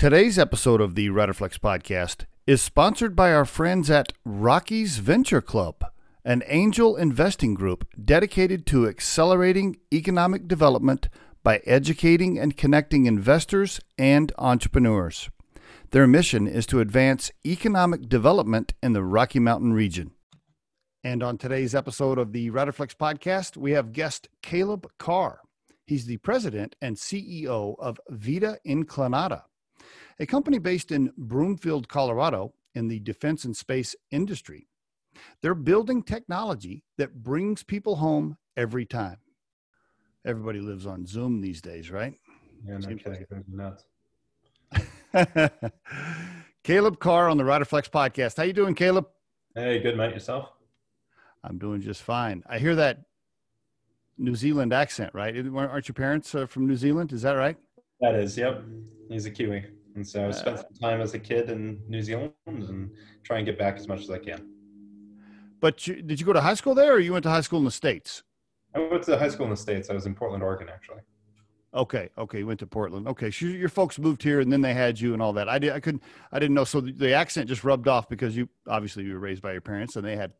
Today's episode of the Riderflex podcast is sponsored by our friends at Rockies Venture Club, an angel investing group dedicated to accelerating economic development by educating and connecting investors and entrepreneurs. Their mission is to advance economic development in the Rocky Mountain region. And on today's episode of the Riderflex podcast, we have guest Caleb Carr. He's the president and CEO of Vita Inclinata, a company based in Broomfield, Colorado, in the defense and space industry. They're building technology that brings people home every time. Everybody lives on Zoom these days, right? Yeah, no Seems kidding. Nuts. Caleb Carr on the Riderflex podcast. How you doing, Caleb? Hey, good mate. Yourself? I'm doing just fine. I hear that New Zealand accent, right? Aren't your parents uh, from New Zealand? Is that right? That is, yep. He's a Kiwi. And so I spent some time as a kid in New Zealand and try and get back as much as I can. But you, did you go to high school there, or you went to high school in the states? I went to high school in the States. I was in Portland, Oregon, actually. Okay, okay, you went to Portland. Okay, so your folks moved here, and then they had you and all that. I did, I couldn't, I didn't know. So the, the accent just rubbed off because you obviously you were raised by your parents, and they had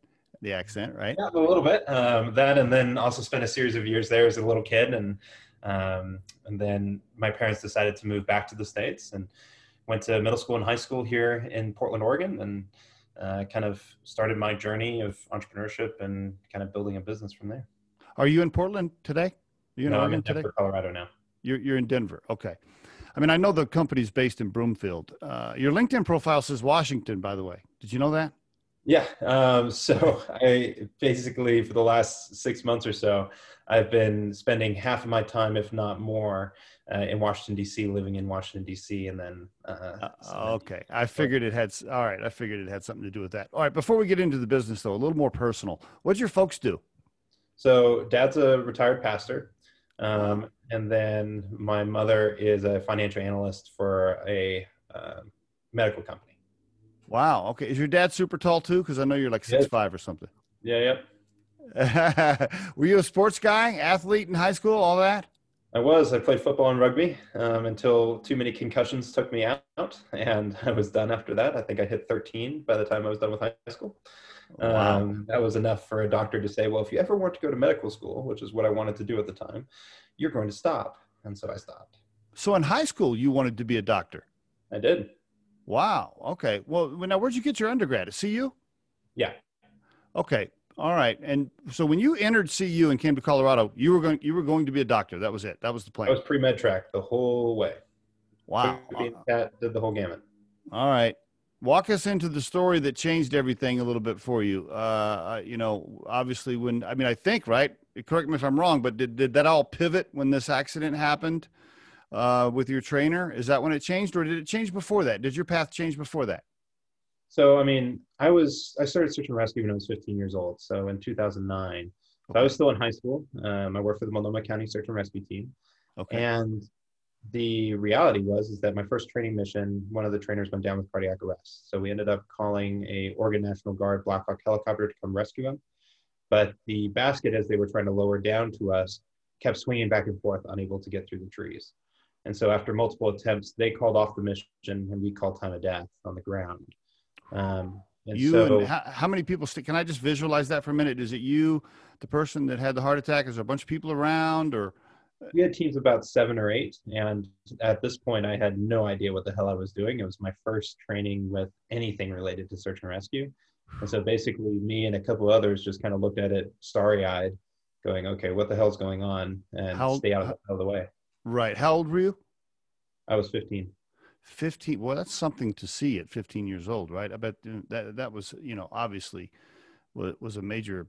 the accent, right? Yeah, a little bit. Um, that and then also spent a series of years there as a little kid. And, um, and then my parents decided to move back to the States and went to middle school and high school here in Portland, Oregon. And uh, kind of started my journey of entrepreneurship and kind of building a business from there. Are you in Portland today? Are you in no, I'm in today? Denver, Colorado now. You're, you're in Denver. Okay. I mean, I know the company's based in Broomfield. Uh, your LinkedIn profile says Washington, by the way. Did you know that? Yeah. Um, so I basically, for the last six months or so, I've been spending half of my time, if not more, uh, in Washington D.C., living in Washington D.C., and then. Uh, Uh, okay. I figured it had, all right. I figured it had something to do with that. All right. Before we get into the business, though, a little more personal. What did your folks do? So, dad's a retired pastor, um, and then my mother is a financial analyst for a uh, medical company. Wow. Okay. Is your dad super tall too? Because I know you're like Yes. six five or something. Yeah. Yep. Were you a sports guy, athlete in high school, all that? I was. I played football and rugby um, until too many concussions took me out, and I was done after that. I think I hit 13 by the time I was done with high school. Wow. Um, that was enough for a doctor to say, "Well, if you ever want to go to medical school, which is what I wanted to do at the time, you're going to stop." And so I stopped. So in high school, you wanted to be a doctor. I did. Wow. Okay. Well, now where'd you get your undergrad? At CU? Yeah. Okay. All right. And so when you entered CU and came to Colorado, you were going you were going to be a doctor. That was it. That was the plan. I was pre med track the whole way. Wow. Cat, did the whole gamut. All right. Walk us into the story that changed everything a little bit for you. Uh, you know, obviously, when I mean, I think right. Correct me if I'm wrong, but did did that all pivot when this accident happened uh, with your trainer? Is that when it changed, or did it change before that? Did your path change before that? So, I mean, I was I started search and rescue when I was 15 years old. So in 2009, so I was still in high school. Um, I worked for the Multnomah County Search and Rescue Team. Okay. And the reality was is that my first training mission, one of the trainers went down with cardiac arrest. So we ended up calling a Oregon National Guard Black Hawk helicopter to come rescue him. But the basket, as they were trying to lower down to us, kept swinging back and forth, unable to get through the trees. And so after multiple attempts, they called off the mission, and we called time of death on the ground. Um, and you so, and how, how many people? St- can I just visualize that for a minute? Is it you, the person that had the heart attack? Is there a bunch of people around, or we had teams about seven or eight and at this point i had no idea what the hell i was doing it was my first training with anything related to search and rescue and so basically me and a couple others just kind of looked at it starry-eyed going okay what the hell's going on and How- stay out of, out of the way right? How old were you? i was 15 15 well that's something to see at 15 years old right? I bet that that was you know obviously was, was a major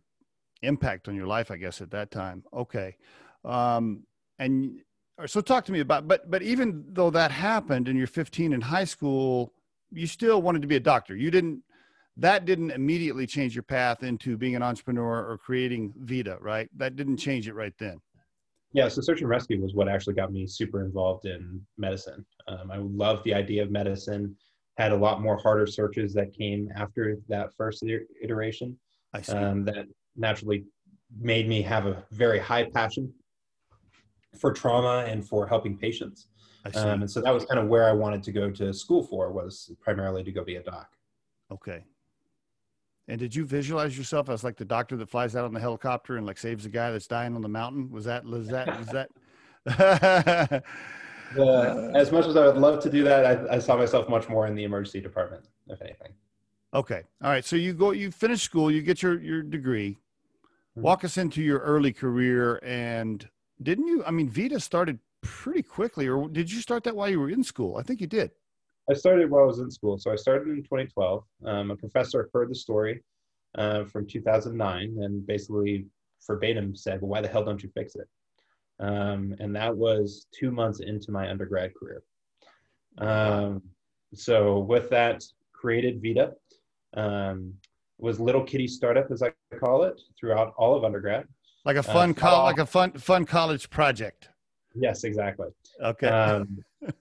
impact on your life i guess at that time. Okay. Um and so talk to me about but but even though that happened and you're 15 in high school you still wanted to be a doctor. You didn't that didn't immediately change your path into being an entrepreneur or creating vita right? That didn't change it right then Yeah, so search and rescue was what actually got me super involved in medicine. Um, I loved the idea of medicine. Had a lot more harder searches that came after that first iteration i see um, that naturally made me have a very high passion for trauma and for helping patients. Um, and so that was kind of where I wanted to go to school for was primarily to go be a doc. okay. And did you visualize yourself as like the doctor that flies out on the helicopter and like saves the guy that's dying on the mountain? Was that was that was that? The, as much as I would love to do that, I, I saw myself much more in the emergency department, if anything. okay. All right. So you go, you finish school, you get your your degree. Mhm. Walk us into your early career, and didn't you? I mean, Vita started pretty quickly, or did you start that while you were in school? I think you did. I started while I was in school. So I started in 2012. Um, a professor heard the story uh, from 2009 and basically verbatim said, Well, why the hell don't you fix it? Um, and that was two months into my undergrad career. Um, so with that, created Vita. Um, was little kitty startup, as I call it, throughout all of undergrad. Like a Uh, fun, col- fall. like a fun, fun college project. Yes, exactly. Okay.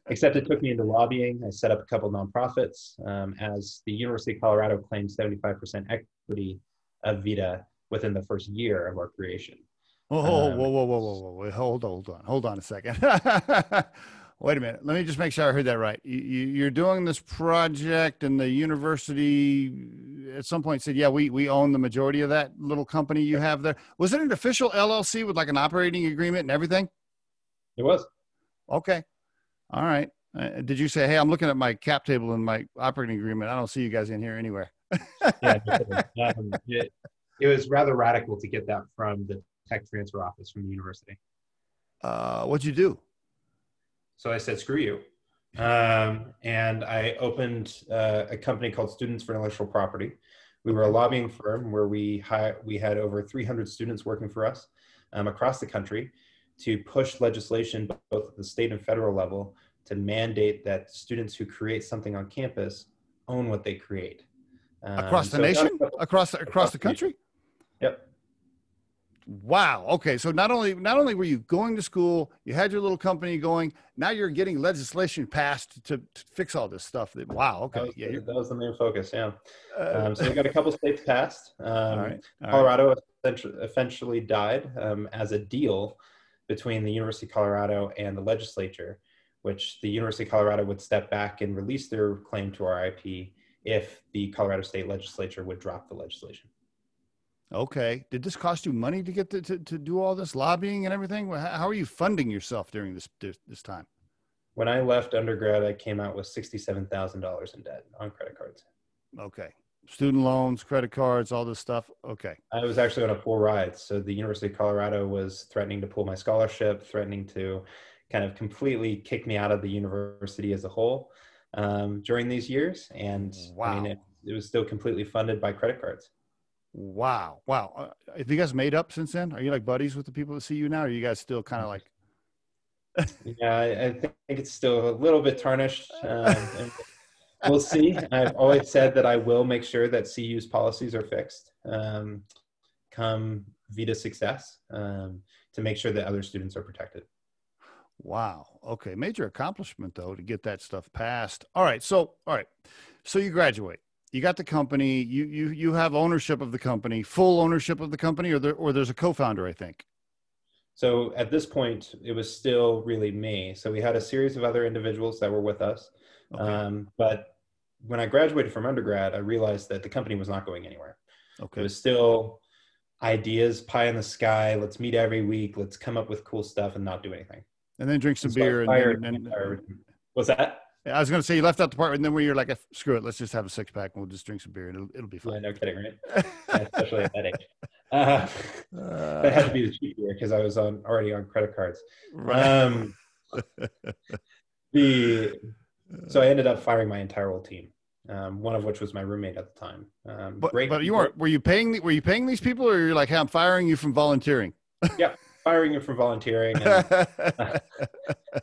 Except it took me into lobbying. I set up a couple nonprofits um, as the University of Colorado claimed 75% equity of Vita within the first year of our creation. Whoa, whoa, um, whoa, whoa, whoa, whoa, whoa, hold on, hold on, hold on a second. Wait a minute. Let me just make sure I heard that right. You, you, you're doing this project, and the university at some point said, "Yeah, we we own the majority of that little company you have there." Was it an official LLC with like an operating agreement and everything? It was. Okay, all right. Uh, did you say, "Hey, I'm looking at my cap table and my operating agreement. I don't see you guys in here anywhere." Yeah, um, it, it was rather radical to get that from the tech transfer office from the university. Uh, what'd you do? So I said, screw you. Um, and I opened uh, a company called Students for Intellectual Property. We were a lobbying firm where we, hi- we had over 300 students working for us um, across the country to push legislation both at the state and federal level to mandate that students who create something on campus own what they create. Um, Across the so we've done a nation? Across the, across the nation. country? Yep. Wow. Okay. So not only not only were you going to school, you had your little company going. Now you're getting legislation passed to, to fix all this stuff. That wow. That Okay. was, Yeah. the, that was the main focus, yeah. uh, Um, so we got a couple states passed. Um, all right. all right. Colorado eventually, eventually died um, as a deal between the University of Colorado and the legislature, which the University of Colorado would step back and release their claim to our IP if the Colorado State Legislature would drop the legislation. Okay. Did this cost you money to get to, to, to do all this lobbying and everything? How are you funding yourself during this this, this time? When I left undergrad, I came out with $67,000 in debt on credit cards. Okay. Student loans, credit cards, all this stuff. Okay. I was actually on a full ride. So the University of Colorado was threatening to pull my scholarship, threatening to kind of completely kick me out of the university as a whole um, during these years. And I mean, Wow. it, it was still completely funded by credit cards. Wow. Wow. Uh, have you guys made up since then? Are you like buddies with the people that see you now? Or are you guys still kind of like Yeah, I, I think it's still a little bit tarnished. Um, we'll see. I've always said that I will make sure that CU's policies are fixed um, come Vita success um, to make sure that other students are protected. Wow. Okay. Major accomplishment though to get that stuff passed. All right. So, all right. So you graduate. You got the company. You you you have ownership of the company, full ownership of the company, or there or there's a co-founder, I think. So at this point, it was still really me. So we had a series of other individuals that were with us. Okay. Um, but when I graduated from undergrad, I realized that the company was not going anywhere. Okay. It was still ideas, pie in the sky. Let's meet every week. Let's come up with cool stuff and not do anything. And then drink some So beer and, then, and, What's that? I was going to say you left out the part, and then where you're like, screw it, let's just have a six pack and we'll just drink some beer and it'll, it'll be Yeah, fine. no kidding, right? Yeah, especially at that age. Uh, that had to be the cheap beer because I was on already on credit cards. right. Um, the so I ended up firing my entire old team. Um, one of which was my roommate at the time. Um, but, but you weren't. Were you paying? Were you paying these people, or you're like, hey, I'm firing you from volunteering? Yeah, firing you from volunteering, and uh,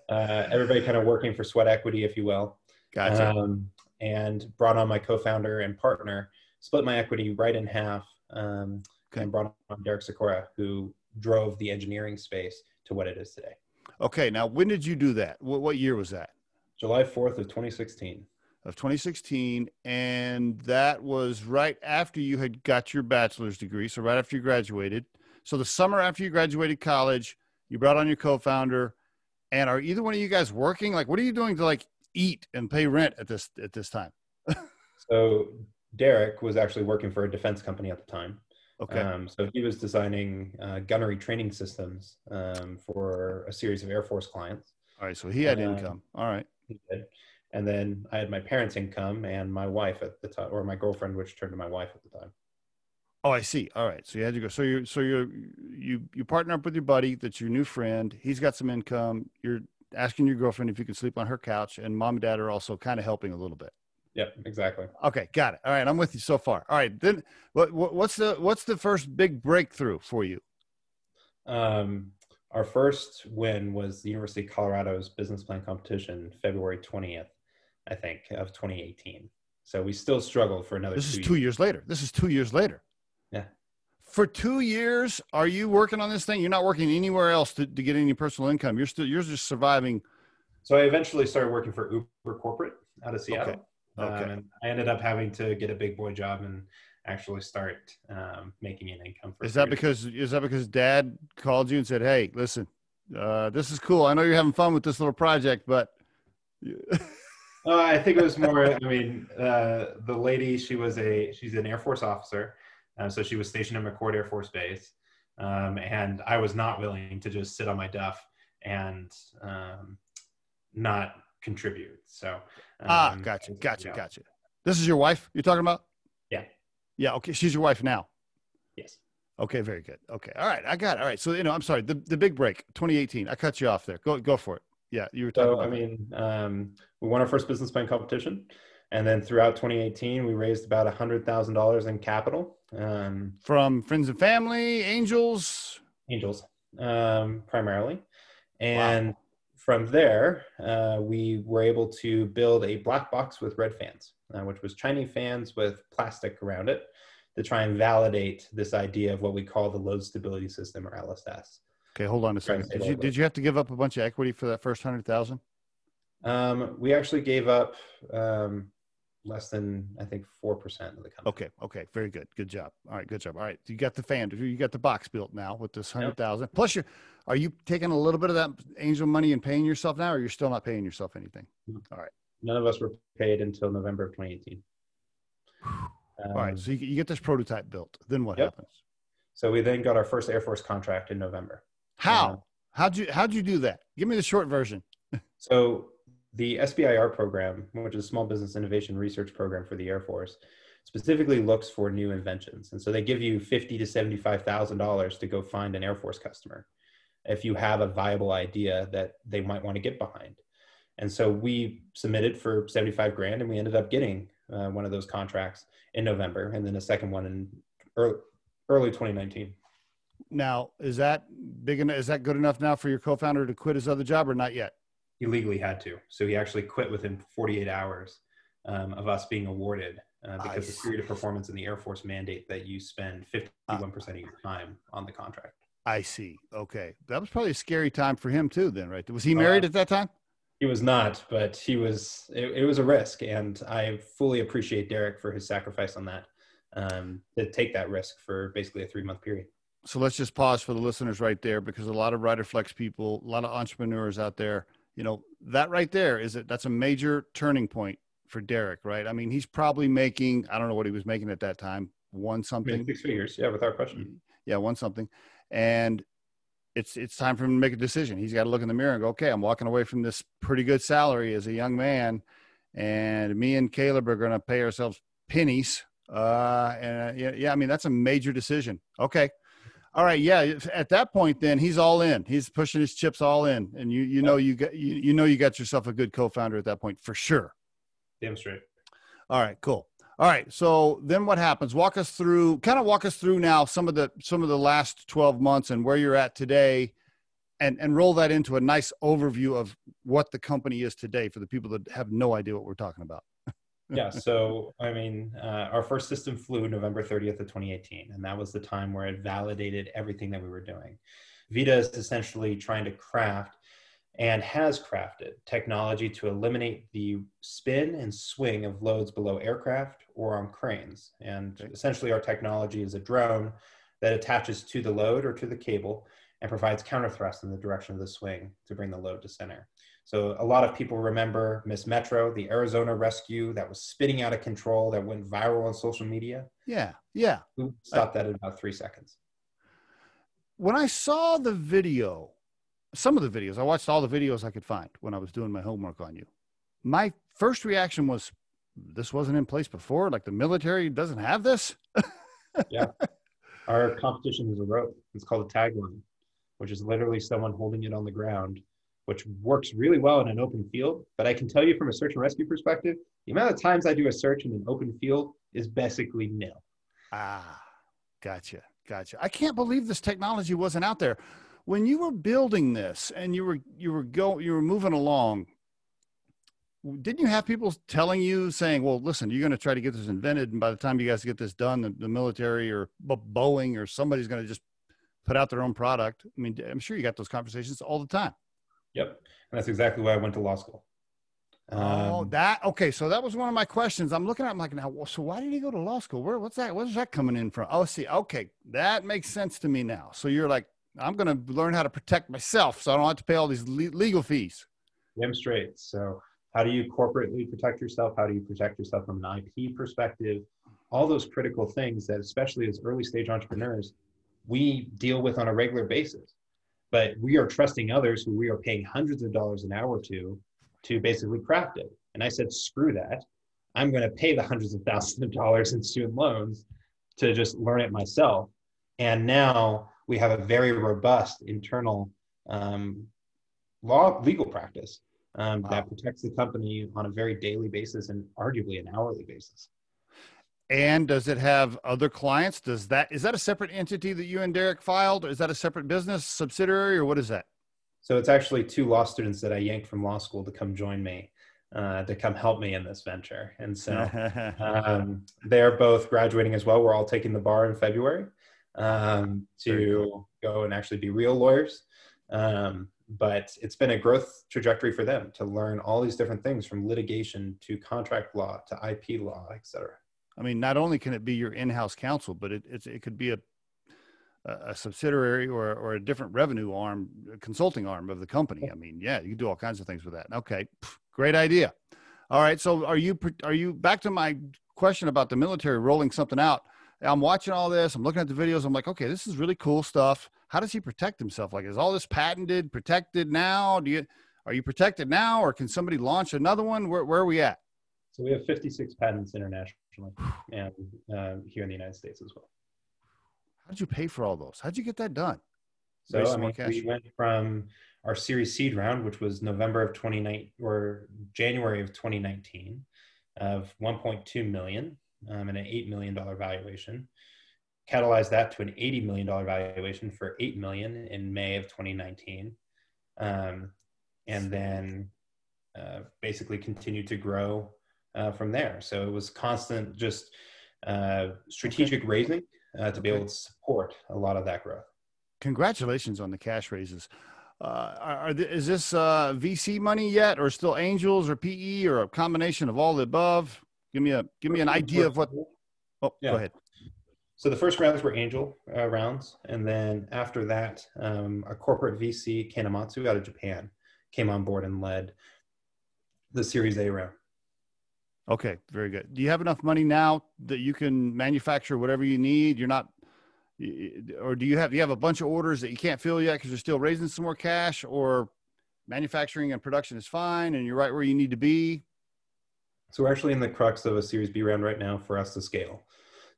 everybody kind of working for sweat equity, if you will. gotcha. Um, and brought on my co-founder and partner, split my equity right in half, um, Okay. and brought on Derek Sikora, who drove the engineering space to what it is today. okay. Now, when did you do that? What, what year was that? July 4th of 2016. Of 2016, and that was right after you had got your bachelor's degree. So right after you graduated. So the summer after you graduated college, you brought on your co-founder, And are either one of you guys working? Like, what are you doing to like eat and pay rent at this at this time? so Derek was actually working for a defense company at the time. Okay. Um, so he was designing uh, gunnery training systems um, for a series of Air Force clients. All right. So he had uh, income. All right. He did. And then I had my parents' income and my wife at the time, or my girlfriend, which turned to my wife at the time. Oh, I see. All right. So you had to go. So you so you you you partner up with your buddy. That's your new friend. He's got some income. You're asking your girlfriend if you can sleep on her couch, and mom and dad are also kind of helping a little bit. Yep, exactly. Okay, got it. All right, I'm with you so far. All right, then what, what what's the what's the first big breakthrough for you? Um, our first win was the University of Colorado's business plan competition, February 20th, I think, of 2018. So we still struggled for another. This two is two years. years later. This is two years later. Yeah. For two years, are you working on this thing? You're not working anywhere else to, to get any personal income. You're still you're just surviving. So I eventually started working for Uber Corporate out of Seattle. Okay. Okay. Um, and I ended up having to get a big boy job and actually start um, making an income. For Is that because is that because dad called you and said, "Hey, listen, uh, this is cool. I know you're having fun with this little project, but." Uh, I think it was more. I mean, uh, the lady, she was a she's an Air Force officer, uh, so she was stationed at McChord Air Force Base, um, and I was not willing to just sit on my duff and um, not contribute. So, um, ah, gotcha, gotcha, yeah. gotcha. This is your wife you're talking about? Yeah. Okay, she's your wife now. Yes. Okay, very good. Okay, all right, I got it. All right, so you know, I'm sorry. The the big break, 2018. I cut you off there. Go go for it. Yeah, you were talking. So, about I mean, um, we won our first business plan competition. And then throughout 2018, we raised about $100,000 in capital. Um, from friends and family, angels. angels um, primarily. And from there, uh, we were able to build a black box with red fans, uh, which was Chinese fans with plastic around it to try and validate this idea of what we call the load stability system or LSS. Okay, hold on a second. Did you did you have to give up a bunch of equity for that first hundred thousand? Um, we actually gave up um, less than, I think, 4% of the company. Okay, okay, very good. Good job. All right, good job. All right, you got the fan. You got the box built now with this hundred thousand. Plus, you are you taking a little bit of that angel money and paying yourself now, or you're still not paying yourself anything? None of us were paid until November of 2018. All right, Um, so you, you get this prototype built. Then what Yep. happens? so we then got our first Air Force contract in November. How? How'd you how'd you do that? Give me the short version. So the SBIR program, which is a Small Business Innovation Research Program for the Air Force, specifically looks for new inventions, and so they give you fifty to seventy-five thousand dollars to go find an Air Force customer if you have a viable idea that they might want to get behind. And so we submitted for seventy-five grand, and we ended up getting uh, one of those contracts in November, and then a second one in early, early 2019. Now, is that big enough? Is that good enough now for your co-founder to quit his other job, or not yet? he legally had to. So he actually quit within 48 hours um, of us being awarded uh, because the period of performance in the Air Force mandate that you spend 51% of your time on the contract. I see. Okay, that was probably a scary time for him too. Then, right? Was he Uh, married at that time? He was not, but he was. It, it was a risk, and I fully appreciate Derek for his sacrifice on that um, to take that risk for basically a three month period. So let's just pause for the listeners right there because a lot of Rider Flex people, a lot of entrepreneurs out there, you know, that right there is it. That's a major turning point for Derek, right? I mean, he's probably making, I don't know what he was making at that time, one something. six figures, yeah, without question. Yeah, one something. And it's it's time for him to make a decision. He's got to look in the mirror and go, okay, I'm walking away from this pretty good salary as a young man, and me and Caleb are going to pay ourselves pennies. Uh, and uh, yeah, yeah, I mean that's a major decision. Okay, all right, yeah. At that point, then he's all in. He's pushing his chips all in, and you you know you got you, you know you got yourself a good co-founder at that point for sure. Damn straight. All right, cool. All right, so then what happens? Walk us through, kind of walk us through now some of the some of the last twelve months and where you're at today, and and roll that into a nice overview of what the company is today for the people that have no idea what we're talking about. yeah so i mean uh, our first system flew november 30th of 2018 and that was the time where it validated everything that we were doing vita is essentially trying to craft and has crafted technology to eliminate the spin and swing of loads below aircraft or on cranes and essentially our technology is a drone that attaches to the load or to the cable and provides counter thrust in the direction of the swing to bring the load to center. So a lot of people remember Miss Metro, the Arizona rescue that was spinning out of control that went viral on social media. Yeah, yeah. We stopped that in about three seconds. When I saw the video, some of the videos, I watched all the videos I could find when I was doing my homework on you. My first reaction was, this wasn't in place before. Like the military doesn't have this. yeah. Our competition is a rope. It's called a tagline, which is literally someone holding it on the ground which works really well in an open field. But I can tell you from a search and rescue perspective, the amount of times I do a search in an open field is basically nil. Ah, gotcha, gotcha. I can't believe this technology wasn't out there when you were building this and you were you were go you were moving along. Didn't you have people telling you saying, "Well, listen, you're going to try to get this invented, and by the time you guys get this done, the, the military or Boeing or somebody's going to just put out their own product." I mean, I'm sure you got those conversations all the time. Yep. And that's exactly why I went to law school. Oh, um, oh, that okay. So that was one of my questions. I'm looking at. I'm like, now, so why did he go to law school? Where? What's that? Where's that coming in from? Oh, see, okay, that makes sense to me now. So you're like, I'm going to learn how to protect myself, so I don't have to pay all these le- legal fees. Damn straight. So, how do you corporately protect yourself? How do you protect yourself from an IP perspective? All those critical things that, especially as early stage entrepreneurs, we deal with on a regular basis but we are trusting others who we are paying hundreds of dollars an hour to to basically craft it and i said screw that i'm going to pay the hundreds of thousands of dollars in student loans to just learn it myself and now we have a very robust internal um, law legal practice um, wow. that protects the company on a very daily basis and arguably an hourly basis and does it have other clients? Does that is that a separate entity that you and Derek filed? Or is that a separate business subsidiary, or what is that? So it's actually two law students that I yanked from law school to come join me, uh, to come help me in this venture. And so um, they're both graduating as well. We're all taking the bar in February um, to go and actually be real lawyers. Um, but it's been a growth trajectory for them to learn all these different things from litigation to contract law to IP law, et cetera. I mean, not only can it be your in-house counsel, but it it could be a a subsidiary or or a different revenue arm, consulting arm of the company. I mean, yeah, you can do all kinds of things with that. Okay, great idea. All right, so are you are you back to my question about the military rolling something out? I'm watching all this. I'm looking at the videos. I'm like, okay, this is really cool stuff. How does he protect himself? Like, is all this patented, protected now? Do you are you protected now, or can somebody launch another one? Where where are we at? So we have 56 patents internationally and uh, here in the United States as well. How did you pay for all those? How did you get that done? So I mean, we went from our Series Seed round, which was November of 2019 or January of 2019, of 1.2 million um, and an eight million dollar valuation. Catalyzed that to an 80 million dollar valuation for eight million in May of 2019, um, and then uh, basically continued to grow uh, from there. So it was constant, just uh, strategic okay. raising uh, to be able to support a lot of that growth. Congratulations on the cash raises. Uh, are, is this uh, VC money yet, or still angels, or PE, or a combination of all the above? Give me a give me an idea of what. Oh, yeah. go ahead. So the first rounds were angel uh, rounds, and then after that, um, a corporate VC, Kanematsu, out of Japan, came on board and led the Series A round. Okay, very good. Do you have enough money now that you can manufacture whatever you need? You're not, or do you have you have a bunch of orders that you can't fill yet because you're still raising some more cash, or manufacturing and production is fine and you're right where you need to be? So we're actually in the crux of a Series B round right now for us to scale.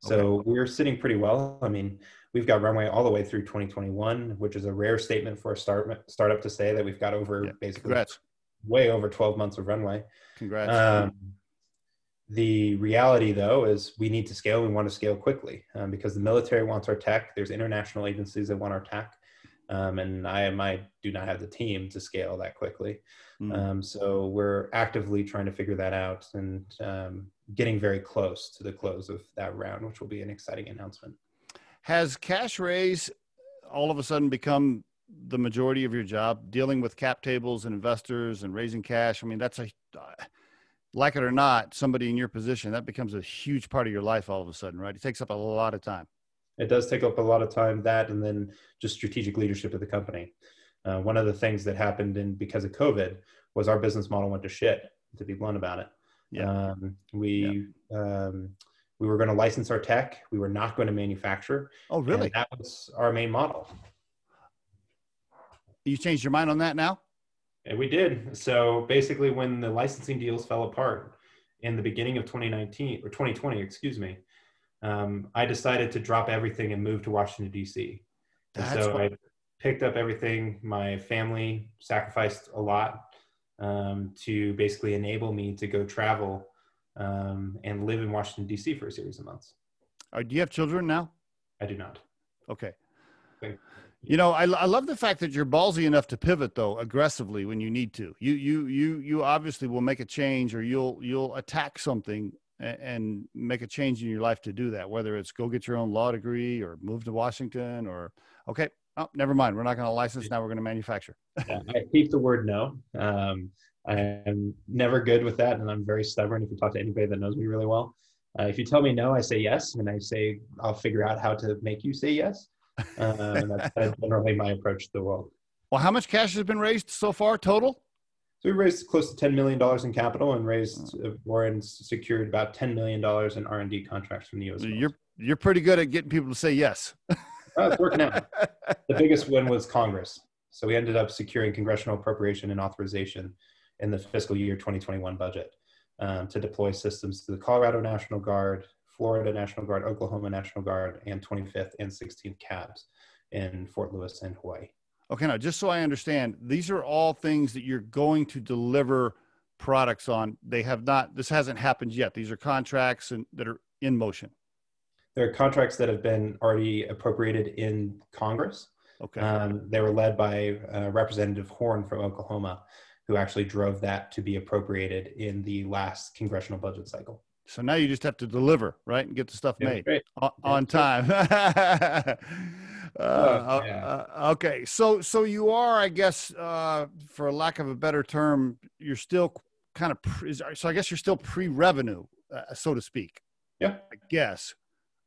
So okay. we're sitting pretty well. I mean, we've got runway all the way through 2021, which is a rare statement for a start startup to say that we've got over yeah. basically Congrats. way over 12 months of runway. Congrats. Um, the reality, though, is we need to scale. We want to scale quickly um, because the military wants our tech. There's international agencies that want our tech, um, and I, I do not have the team to scale that quickly. Mm. Um, so we're actively trying to figure that out and um, getting very close to the close of that round, which will be an exciting announcement. Has cash raise all of a sudden become the majority of your job, dealing with cap tables and investors and raising cash? I mean, that's a like it or not, somebody in your position, that becomes a huge part of your life all of a sudden, right? It takes up a lot of time. It does take up a lot of time. That and then just strategic leadership of the company. Uh, one of the things that happened in because of COVID was our business model went to shit. To be blunt about it, Yeah. um, we um, we were going to license our tech. We were not going to manufacture. Oh, really? And that was our main model. You changed your mind on that now? And we did. So basically, when the licensing deals fell apart in the beginning of 2019 or 2020, excuse me, um, I decided to drop everything and move to Washington D.C. And That's so I picked up everything. My family sacrificed a lot um, to basically enable me to go travel um, and live in Washington D.C. for a series of months. Uh, do you have children now? I do not. Okay. You know, I, I love the fact that you're ballsy enough to pivot though aggressively when you need to. You you you you obviously will make a change or you'll you'll attack something and, make a change in your life to do that. Whether it's go get your own law degree or move to Washington or okay, oh never mind, we're not going to license now. We're going to manufacture. Yeah, I hate the word no. Um, I am never good with that, and I'm very stubborn. If you talk to anybody that knows me really well, uh, if you tell me no, I say yes, and I say I'll figure out how to make you say yes. Um, that's generally my approach to the world. Well, how much cash has been raised so far total? So we raised close to ten million dollars in capital, and raised uh, and secured about ten million dollars in R and D contracts from the U.S. You're you're pretty good at getting people to say yes. Oh, it's working out. the biggest win was Congress. So we ended up securing congressional appropriation and authorization in the fiscal year 2021 budget um, to deploy systems to the Colorado National Guard, Florida National Guard, Oklahoma National Guard, and 25th and 16th cabs in Fort Lewis and Hawaii. Okay, now just so I understand, these are all things that you're going to deliver products on. They have not. This hasn't happened yet. These are contracts and that are in motion. There are contracts that have been already appropriated in Congress. Okay. Um, they were led by uh, Representative Horn from Oklahoma, who actually drove that to be appropriated in the last congressional budget cycle. so now you just have to deliver, right, and get the stuff Yeah, made on, Yeah, on time. uh, uh, yeah. uh, okay, so so you are, I guess, uh, for lack of a better term, you're still kind of pre, so. I guess you're still pre-revenue, uh, so to speak. Yeah. I guess.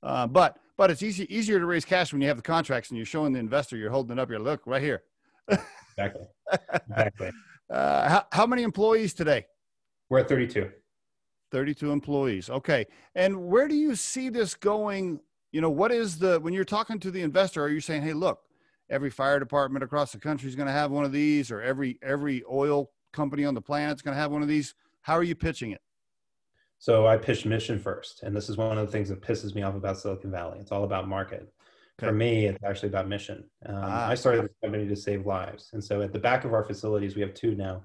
Uh, but but it's easy easier to raise cash when you have the contracts and you're showing the investor you're holding it up. You're look right here. Exactly. Exactly. Uh, how, how many employees today? We're at 32. 32 employees. Okay. And where do you see this going? You know, what is the, when you're talking to the investor, are you saying, hey, look, every fire department across the country is going to have one of these, or every, every oil company on the planet is going to have one of these? How are you pitching it? So I pitched mission first. And this is one of the things that pisses me off about Silicon Valley. It's all about market. For me, it's actually about mission. Um, Ah. I started this company to save lives. And so at the back of our facilities, we have two now.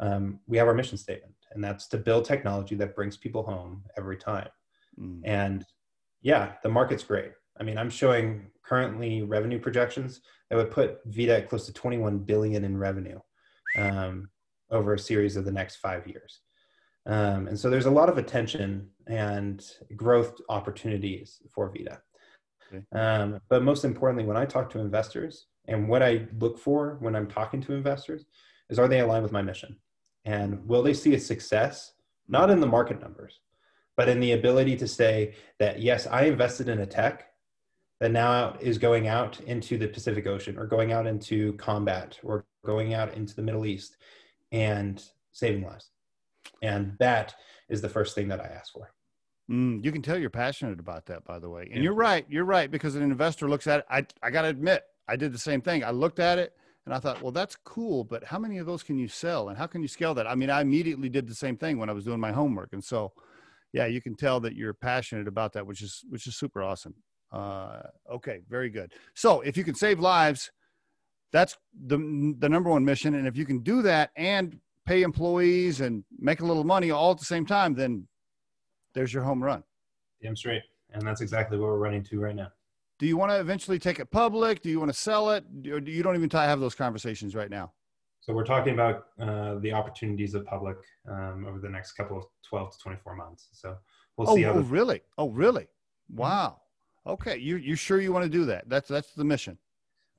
Um, we have our mission statement, and that's to build technology that brings people home every time. Mm. And yeah, the market's great. I mean, I'm showing currently revenue projections that would put Vita at close to 21 billion in revenue um, over a series of the next five years. Um, and so there's a lot of attention and growth opportunities for Vita. Okay. Um, but most importantly, when I talk to investors and what I look for when I'm talking to investors is are they aligned with my mission? And will they see a success, not in the market numbers, but in the ability to say that, yes, I invested in a tech that now is going out into the Pacific Ocean or going out into combat or going out into the Middle East and saving lives. And that is the first thing that I ask for. Mm, you can tell you're passionate about that, by the way. And Yeah. you're right. You're right because an investor looks at it. I, I got to admit, I did the same thing. I looked at it and I thought, well, that's cool, but how many of those can you sell and how can you scale that? I mean, I immediately did the same thing when I was doing my homework. And so, yeah, you can tell that you're passionate about that, which is, which is super awesome. Uh, okay. Very good. So if you can save lives, that's the, the number one mission. And if you can do that and pay employees and make a little money all at the same time, then there's your home run. Damn straight. And that's exactly what we're running to right now. Do you want to eventually take it public? Do you want to sell it? Or do you don't even have those conversations right now? So we're talking about uh, the opportunities of public um, over the next couple of 12 to 24 months. So we'll Oh, see how oh really? Oh, really? Wow. Okay. You you sure you want to do that? That's that's the mission.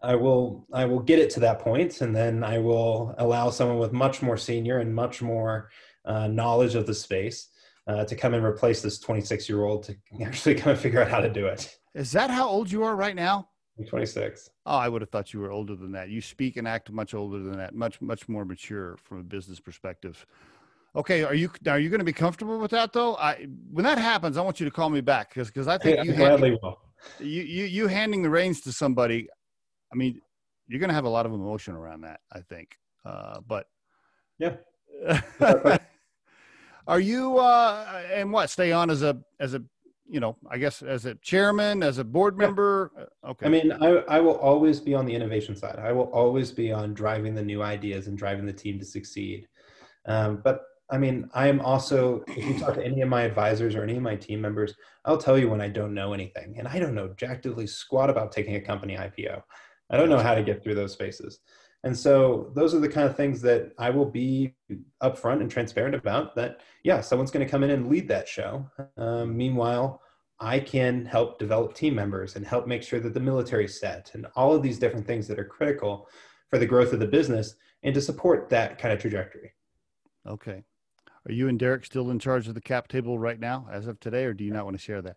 I will I will get it to that point, and then I will allow someone with much more senior and much more uh, knowledge of the space uh, to come and replace this 26 year old to actually come and figure out how to do it. Is that how old you are right now? I'm 26. Oh, I would have thought you were older than that. You speak and act much older than that, much much more mature from a business perspective. Okay, are you are you going to be comfortable with that though? I when that happens, I want you to call me back because because I think Yeah, you, I hand, gladly will. you you you handing the reins to somebody. I mean, you're going to have a lot of emotion around that. I think, uh, but Yeah. are you uh, and what stay on as a as a you know I guess as a chairman as a board member? Uh, Okay, I mean, I, I will always be on the innovation side. I will always be on driving the new ideas and driving the team to succeed. Um, but I mean, I am also, if you talk to any of my advisors or any of my team members, I'll tell you when I don't know anything. And I don't know jack diddly squat about taking a company IPO. I don't know how to get through those spaces. And so those are the kind of things that I will be upfront and transparent about that, yeah, someone's going to come in and lead that show. Um, meanwhile, I can help develop team members and help make sure that the military is set and all of these different things that are critical for the growth of the business and to support that kind of trajectory. okay. Are you and Derek still in charge of the cap table right now, as of today, or do you not want to share that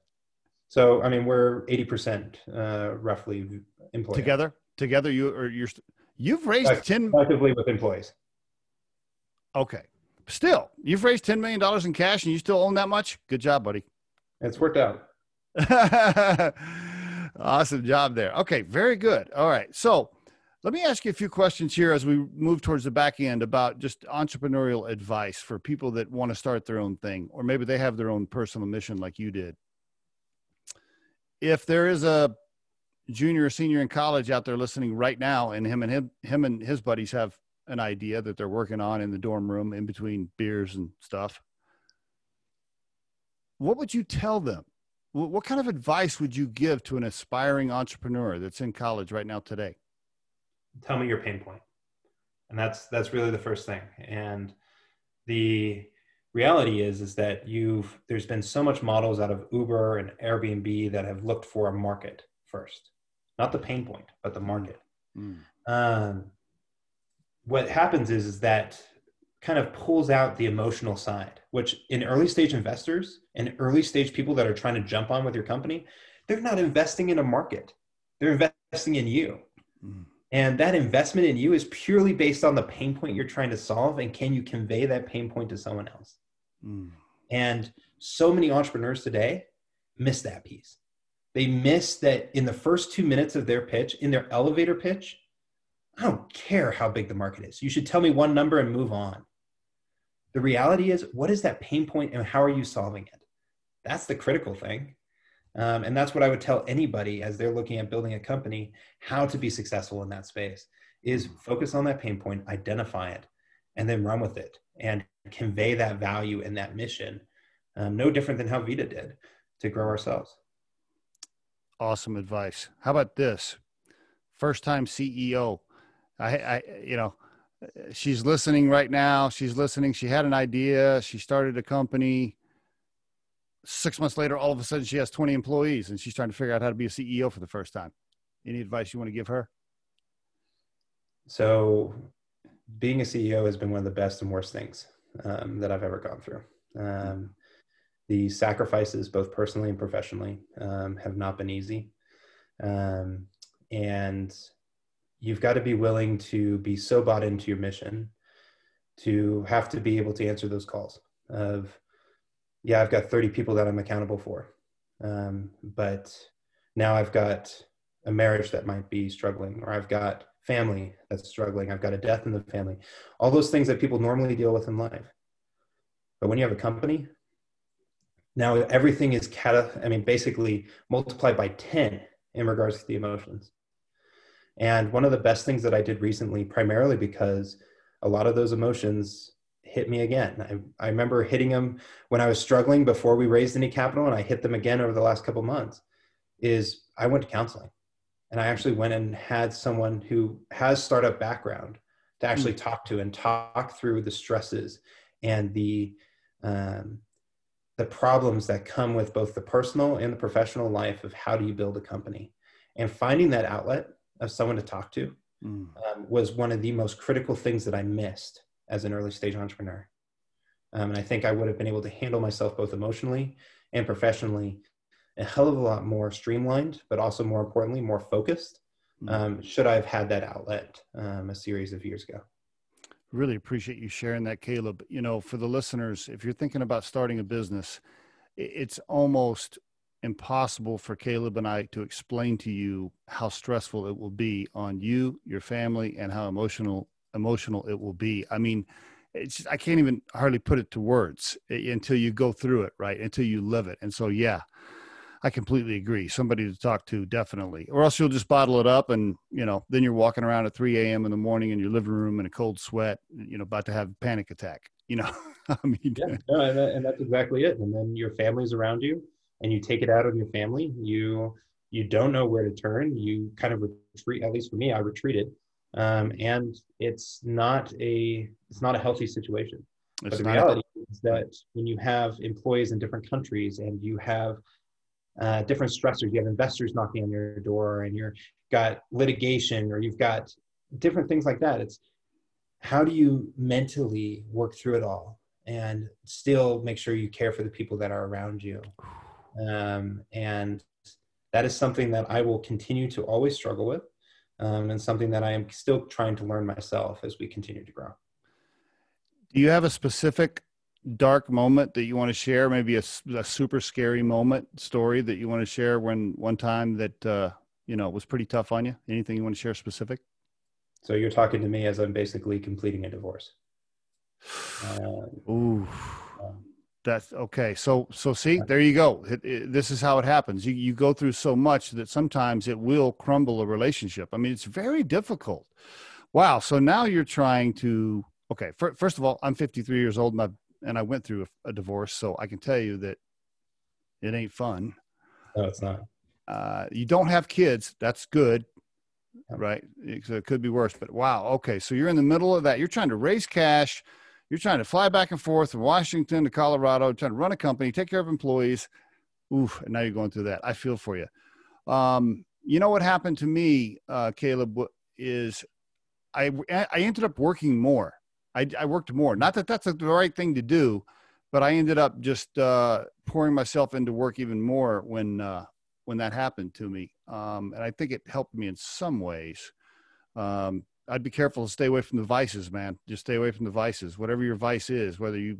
So, I mean, we're 80% uh, roughly employed together? Together, you or you're st- you've raised Right. ten. collectively with employees. Okay, still you've raised ten million dollars in cash, and you still own that much. Good job, buddy. It's worked out. awesome job there. Okay, very good. All right. So let me ask you a few questions here as we move towards the back end about just entrepreneurial advice for people that want to start their own thing, or maybe they have their own personal mission like you did. If there is a junior or senior in college out there listening right now, and him and him, him and his buddies have an idea that they're working on in the dorm room in between beers and stuff, what would you tell them? What kind of advice would you give to an aspiring entrepreneur that's in college right now today? tell me your pain point and that's that's really the first thing and the reality is is that you've there's been so much models out of uber and airbnb that have looked for a market first not the pain point but the market um, what happens is is that kind of pulls out the emotional side which in early stage investors and early stage people that are trying to jump on with your company they're not investing in a market they're investing in you Mm. and that investment in you is purely based on the pain point you're trying to solve and can you convey that pain point to someone else Mm. and so many entrepreneurs today miss that piece. They miss that in the first two minutes of their pitch, in their elevator pitch, I don't care how big the market is. You should tell me one number and move on. The reality is, what is that pain point and how are you solving it? That's the critical thing. Um, and that's what I would tell anybody as they're looking at building a company, how to be successful in that space is focus on that pain point, identify it, and then run with it and convey that value and that mission. Um, no different than how Vita did to grow ourselves. Awesome advice. How about this? First time CEO. I, I, you know, she's listening right now. She's listening. She had an idea. She started a company. Six months later, all of a sudden, she has 20 employees and she's trying to figure out how to be a CEO for the first time. Any advice you want to give her? So, being a CEO has been one of the best and worst things um, that I've ever gone through. Um, the sacrifices, both personally and professionally, um, have not been easy. Um, and you've got to be willing to be so bought into your mission to have to be able to answer those calls of, yeah, I've got 30 people that I'm accountable for. Um, but now I've got a marriage that might be struggling, or I've got family that's struggling, I've got a death in the family, all those things that people normally deal with in life. But when you have a company, now everything is cata- I mean, basically multiplied by 10 in regards to the emotions. And one of the best things that I did recently, primarily because a lot of those emotions hit me again. I, I remember hitting them when I was struggling before we raised any capital, and I hit them again over the last couple months. Is I went to counseling, and I actually went and had someone who has startup background to actually talk to and talk through the stresses and the um, the problems that come with both the personal and the professional life of how do you build a company, and finding that outlet of someone to talk to Mm. um, was one of the most critical things that I missed as an early stage entrepreneur. Um, and I think I would have been able to handle myself both emotionally and professionally a hell of a lot more streamlined, but also more importantly, more focused. Mm-hmm. Um, should I have had that outlet um, a series of years ago? Really appreciate you sharing that, Caleb. You know, for the listeners, if you're thinking about starting a business, it's almost impossible for Caleb and I to explain to you how stressful it will be on you, your family, and how emotional emotional it will be. I mean, it's I can't even hardly put it to words until you go through it, right? Until you live it. And so, yeah, I completely agree. Somebody to talk to, definitely. Or else you'll just bottle it up, and you know, then you're walking around at 3 a.m. in the morning in your living room in a cold sweat, you know, about to have a panic attack. You know, I mean, yeah, no, and, and that's exactly it. And then your family's around you, and you take it out on your family. You you don't know where to turn. You kind of retreat. At least for me, I retreated um, and it's not a it's not a healthy situation. It's but the reality a- is that when you have employees in different countries and you have uh, different stressors, you have investors knocking on your door, and you've got litigation, or you've got different things like that. It's how do you mentally work through it all and still make sure you care for the people that are around you, um, and that is something that I will continue to always struggle with um, and something that I am still trying to learn myself as we continue to grow. Do you have a specific dark moment that you want to share? Maybe a, a super scary moment story that you want to share when one time that uh, you know was pretty tough on you? Anything you want to share specific? So you're talking to me as I'm basically completing a divorce. Uh, Ooh. Um, that's okay. So, so see, there you go. It, it, this is how it happens. You, you go through so much that sometimes it will crumble a relationship. I mean, it's very difficult. Wow. So now you're trying to, okay. For, first of all, I'm 53 years old and I, and I went through a, a, divorce. So I can tell you that it ain't fun. No, it's not. Uh, you don't have kids. That's good. Right. So it could be worse, but wow. Okay. So you're in the middle of that. You're trying to raise cash you're trying to fly back and forth from Washington to Colorado, trying to run a company, take care of employees. Oof, and now you're going through that. I feel for you. Um, you know what happened to me, uh, Caleb, is I, I ended up working more. I, I worked more. Not that that's the right thing to do, but I ended up just uh, pouring myself into work even more when uh, when that happened to me. Um, and I think it helped me in some ways. Um, I'd be careful to stay away from the vices, man. Just stay away from the vices, whatever your vice is, whether you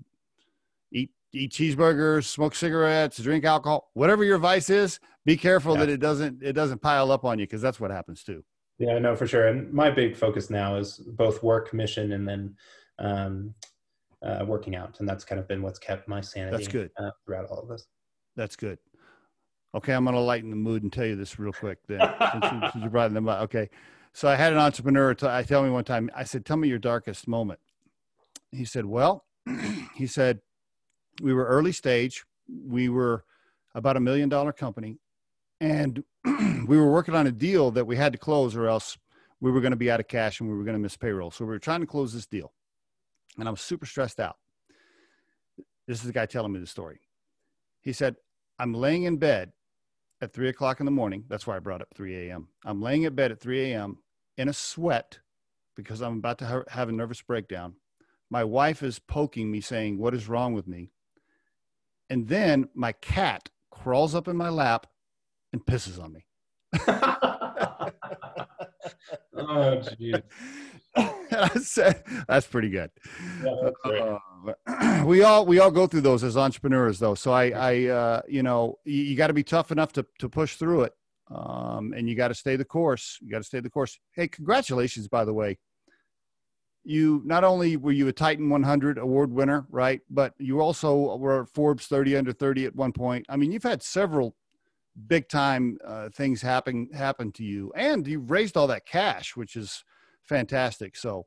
eat eat cheeseburgers, smoke cigarettes, drink alcohol, whatever your vice is, be careful yeah. that it doesn't it doesn't pile up on you because that's what happens too. Yeah, no, for sure. And my big focus now is both work, mission, and then um, uh, working out, and that's kind of been what's kept my sanity. That's good uh, throughout all of this. That's good. Okay, I'm going to lighten the mood and tell you this real quick. Then, since, you, since you brought them up, okay. So I had an entrepreneur t- I tell me one time, I said, Tell me your darkest moment. He said, Well, he said, we were early stage. We were about a million dollar company. And we were working on a deal that we had to close or else we were going to be out of cash and we were going to miss payroll. So we were trying to close this deal. And I was super stressed out. This is the guy telling me the story. He said, I'm laying in bed at three o'clock in the morning. That's why I brought up 3 a.m. I'm laying in bed at 3 a.m. in a sweat because I'm about to ha- have a nervous breakdown. My wife is poking me, saying, What is wrong with me? And then my cat crawls up in my lap and pisses on me. oh, geez. I said, that's pretty good. Yeah, that's uh, we all we all go through those as entrepreneurs, though. So I, I, uh, you know, you, you got to be tough enough to to push through it, um, and you got to stay the course. You got to stay the course. Hey, congratulations, by the way. You not only were you a Titan 100 award winner, right, but you also were Forbes 30 under 30 at one point. I mean, you've had several big time uh, things happen happen to you, and you've raised all that cash, which is fantastic. So,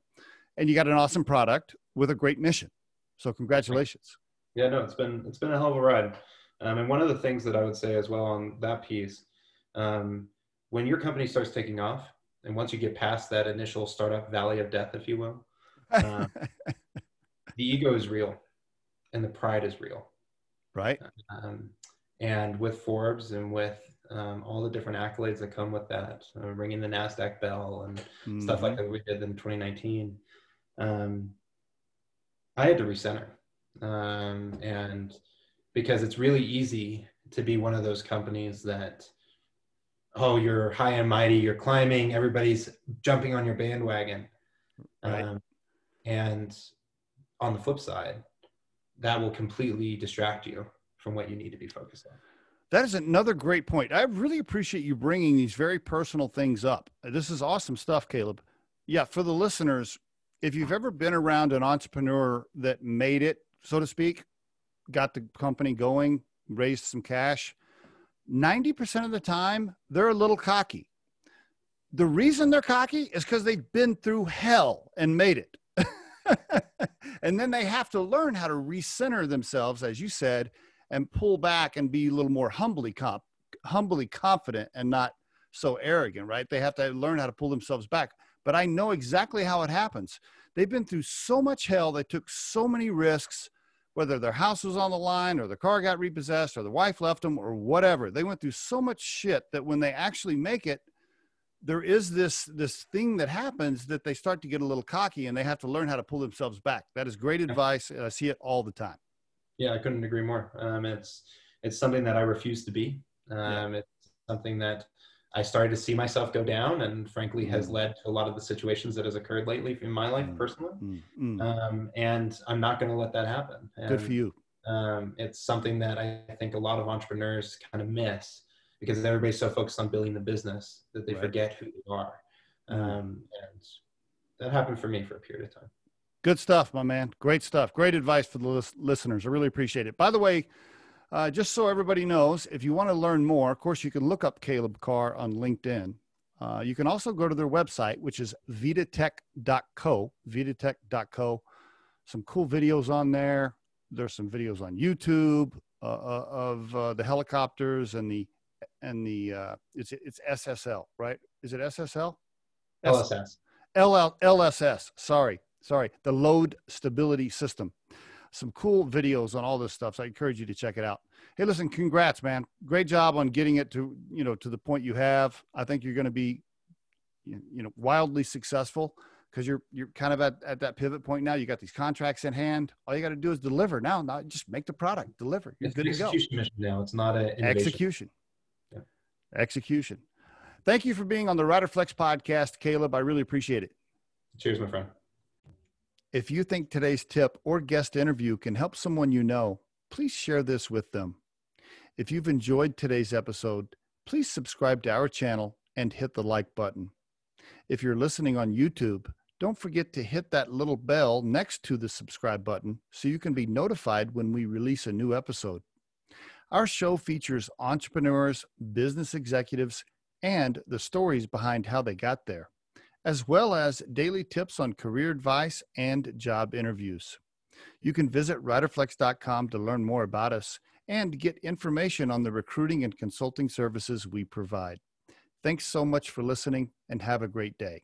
and you got an awesome product with a great mission. So, congratulations. Yeah, no, it's been it's been a hell of a ride. Um, and one of the things that I would say as well on that piece, um, when your company starts taking off, and once you get past that initial startup valley of death, if you will, uh, the ego is real, and the pride is real. Right. Um, and with Forbes and with um, all the different accolades that come with that, uh, ringing the Nasdaq bell and mm-hmm. stuff like mm-hmm. that we did in 2019. Um, I had to recenter, um, and because it's really easy to be one of those companies that oh you're high and mighty you're climbing everybody's jumping on your bandwagon right. um, and on the flip side that will completely distract you from what you need to be focused on that is another great point i really appreciate you bringing these very personal things up this is awesome stuff caleb yeah for the listeners if you've ever been around an entrepreneur that made it so to speak got the company going raised some cash 90% of the time, they're a little cocky. The reason they're cocky is because they've been through hell and made it. and then they have to learn how to recenter themselves, as you said, and pull back and be a little more humbly comp- humbly confident and not so arrogant, right? They have to learn how to pull themselves back. But I know exactly how it happens. They've been through so much hell, they took so many risks, whether their house was on the line or their car got repossessed or the wife left them or whatever. They went through so much shit that when they actually make it, there is this this thing that happens that they start to get a little cocky and they have to learn how to pull themselves back. That is great advice. I see it all the time. Yeah, I couldn't agree more. Um, it's it's something that I refuse to be. Um, yeah. It's something that I started to see myself go down, and frankly, has mm. led to a lot of the situations that has occurred lately in my life mm. personally. Mm. Um, and I'm not going to let that happen. And, Good for you. Um, it's something that I think a lot of entrepreneurs kind of miss because everybody's so focused on building the business that they right. forget who they are. Mm. Um, and that happened for me for a period of time. Good stuff, my man. Great stuff. Great advice for the listeners. I really appreciate it. By the way, uh, just so everybody knows, if you want to learn more, of course, you can look up Caleb Carr on LinkedIn. Uh, you can also go to their website, which is vitatech.co, vitatech.co. Some cool videos on there. There's some videos on YouTube uh, uh of uh, the helicopters and the and the uh, it's it's SSL, right? Is it SSL? LSS. LL, LSS. Sorry, sorry. The load stability system some cool videos on all this stuff. So I encourage you to check it out. Hey, listen, congrats, man. Great job on getting it to, you know, to the point you have. I think you're going to be, you know, wildly successful because you're, you're kind of at, at that pivot point now. You got these contracts in hand. All you got to do is deliver now. Not just make the product, deliver. You're it's good to go. Execution mission now. It's not an execution. Yeah. Execution. Thank you for being on the Rider Flex podcast, Caleb. I really appreciate it. Cheers, my friend. If you think today's tip or guest interview can help someone you know, please share this with them. If you've enjoyed today's episode, please subscribe to our channel and hit the like button. If you're listening on YouTube, don't forget to hit that little bell next to the subscribe button so you can be notified when we release a new episode. Our show features entrepreneurs, business executives, and the stories behind how they got there as well as daily tips on career advice and job interviews. You can visit riderflex.com to learn more about us and get information on the recruiting and consulting services we provide. Thanks so much for listening and have a great day.